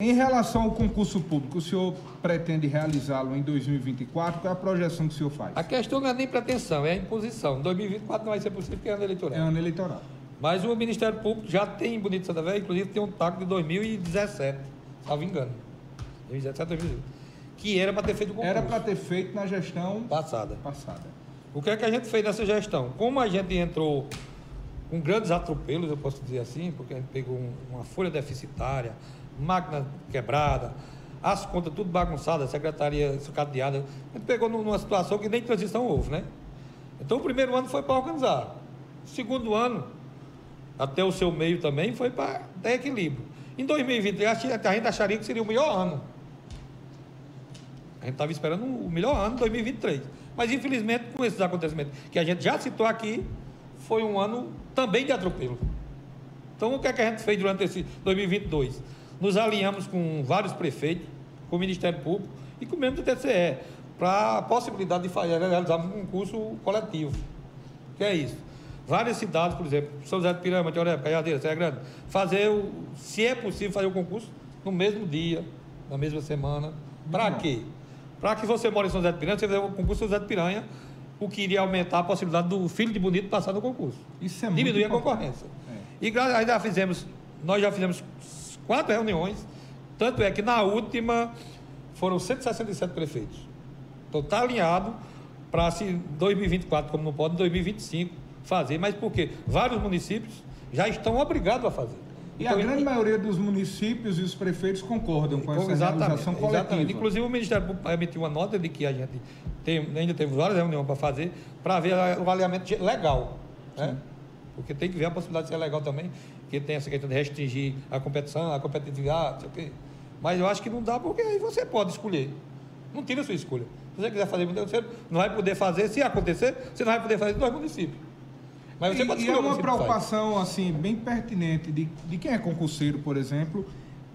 Em relação ao concurso público, o senhor pretende realizá-lo em 2024? Qual é a projeção que o senhor faz? A questão não é nem pretensão, é a imposição. Em 2024 não vai ser possível porque é ano eleitoral. É ano eleitoral. Mas o Ministério Público já tem em Bonito Santa Velha, inclusive tem um taco de 2017, salvo engano. 2017, 2018. Que era para ter feito o concurso. Era para ter feito na gestão Passada. passada. O que é que a gente fez nessa gestão? Como a gente entrou com grandes atropelos, eu posso dizer assim, porque a gente pegou um- uma folha deficitária, máquina quebrada, as contas tudo bagunçadas, secretaria sucateada. A gente pegou num- numa situação que nem transição houve, né? Então o primeiro ano foi para organizar. O segundo ano, até o seu meio também, foi para ter equilíbrio. Em 2023, a gente a gente acharia que seria o melhor ano. A gente estava esperando o melhor ano, 2023. Mas, infelizmente, com esses acontecimentos que a gente já citou aqui, foi um ano também de atropelo. Então, o que, é que a gente fez durante esse 2022? Nos alinhamos com vários prefeitos, com o Ministério Público e com o mesmo do TCE, para a possibilidade de fa- realizar um concurso coletivo. Que é isso? Várias cidades, por exemplo, São José de Pirama, Teoré, Caiadeira, Serra Grande, fazer, o, se é possível, fazer o concurso no mesmo dia, na mesma semana. Para quê? Para que você mora em São José de Piranha, você fizer o concurso em São José de Piranha, o que iria aumentar a possibilidade do filho de bonito passar no concurso. Isso é muito Diminuir a concorrência. É. E já fizemos, nós já fizemos quatro reuniões, tanto é que na última foram 167 prefeitos. Então está alinhado para se 2024, como não pode, 2025 fazer, mas por quê? Vários municípios já estão obrigados a fazer. E a Então, grande maioria dos municípios e os prefeitos concordam com essa realização coletiva. exatamente. Inclusive o Ministério Público emitiu uma nota de que a gente tem, ainda teve várias reuniões para fazer, para ver a- o alinhamento legal. Né? Porque tem que ver a possibilidade de ser legal também, que tem essa questão de restringir a competição, a competitividade, não sei o quê. Mas eu acho que não dá, porque aí você pode escolher. Não tira a sua escolha. Se você quiser fazer, você não vai poder fazer, se acontecer, você não vai poder fazer em dois municípios. Mas você pode E, e escolher é o uma faz. preocupação assim bem pertinente de, de quem é concurseiro, por exemplo,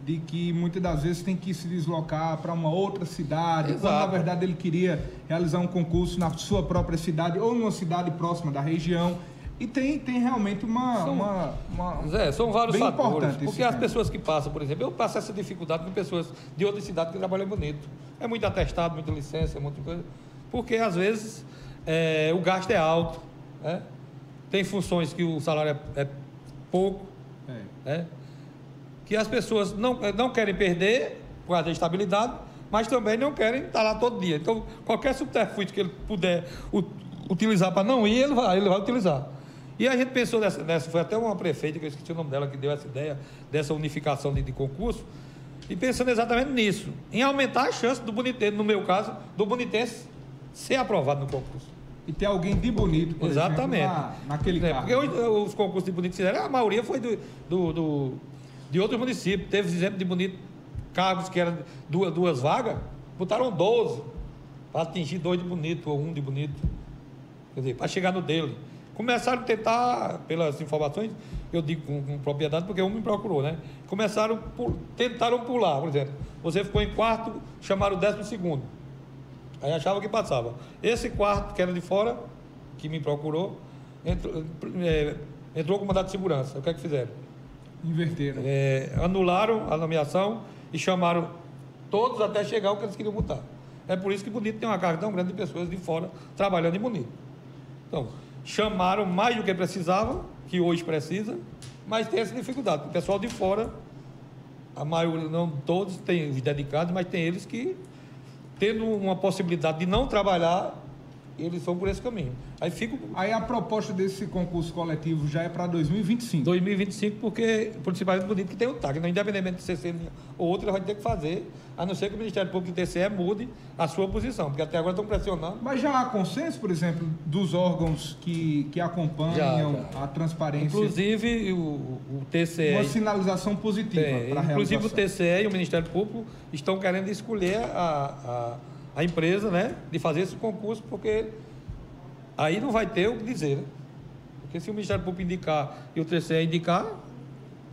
de que muitas das vezes tem que se deslocar para uma outra cidade, quando na Exato. verdade ele queria realizar um concurso na sua própria cidade ou numa cidade próxima da região. E tem, tem realmente uma. São- uma, uma- Zé, são vários fatores. Porque as pessoas que passam, por exemplo, eu passo essa dificuldade com pessoas de outras cidades que trabalham bonito. É muito atestado, muita licença, muita coisa. Porque às vezes é, o gasto é alto. Né? Tem funções que o salário é, é pouco. é. né? Que as pessoas não, não querem perder por causa da estabilidade, mas também não querem estar lá todo dia. Então, qualquer subterfúgio que ele puder utilizar para não ir, ele vai, ele vai utilizar. E a gente pensou nessa, nessa, foi até uma prefeita, que eu esqueci o nome dela, que deu essa ideia dessa unificação de, de concurso, e pensando exatamente nisso, em aumentar a chance do bonitense, no meu caso, do bonitense ser aprovado no concurso. E ter alguém de bonito, por Exatamente. exemplo, na, naquele É. Porque hoje, os concursos de bonito fizeram, a maioria foi do, do- do- de outros municípios. Teve exemplo de bonito, cargos que eram duas, duas vagas, botaram 12 para atingir dois de bonito ou um de bonito. Quer dizer, para chegar no dele. Começaram a tentar, pelas informações, eu digo com, com propriedade porque um me procurou, né? Começaram, por, tentaram pular, por exemplo. Você ficou em quarto, chamaram o décimo segundo. Aí achava que passava. Esse quarto, que era de fora, que me procurou, entrou, é, entrou com mandado de segurança. O que é que fizeram? Inverteram. É, anularam a nomeação e chamaram todos até chegar ao que eles queriam botar. É por isso que Bonito tem uma carga tão grande de pessoas de fora trabalhando em Bonito. Então, chamaram mais do que precisava, que hoje precisa, mas tem essa dificuldade. O pessoal de fora, a maioria, não todos têm os dedicados, mas tem eles que, tendo uma possibilidade de não trabalhar, eles vão por esse caminho. Aí fica Aí a proposta desse concurso coletivo já é para 2025. 2025, porque principalmente bonito que tem o TAG, não independentemente de ser ser ou outro, ele vai ter que fazer, a não ser que o Ministério Público e o TCE mude a sua posição, porque até agora estão pressionando. Mas já há consenso, por exemplo, dos órgãos que, que acompanham Já, já. a transparência? Inclusive o, o TCE. uma sinalização positiva a inclusive o. TCE e o Ministério Público estão querendo escolher a, a, a empresa né, de fazer esse concurso, porque aí não vai ter o que dizer. Né? Porque se o Ministério Público indicar e o TCE indicar,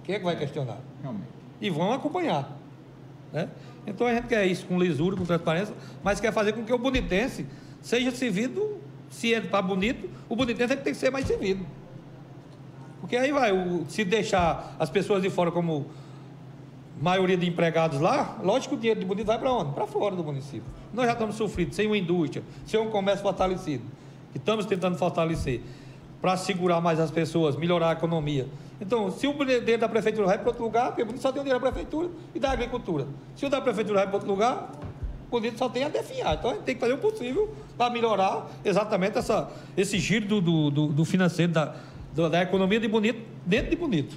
quem é que vai questionar? Realmente. e vão acompanhar. Né? Então a gente quer isso com lisura, com transparência, mas quer fazer com que o bonitense seja servido, se é para bonito, o bonitense é que tem que ser mais servido. Porque aí vai, o- se deixar as pessoas de fora como maioria de empregados lá, lógico que o dinheiro de bonito vai para onde? Para fora do município. Nós já estamos sofridos, sem uma indústria, sem um comércio fortalecido, que estamos tentando fortalecer, para segurar mais as pessoas, melhorar a economia. Então, se o dinheiro da prefeitura vai para outro lugar, porque bonito só tem o dinheiro da prefeitura e da agricultura. Se o da prefeitura vai para outro lugar, bonito só tem a definhar. Então, a gente tem que fazer o possível para melhorar exatamente essa, esse giro do, do, do financeiro, da, da economia de bonito, dentro de bonito.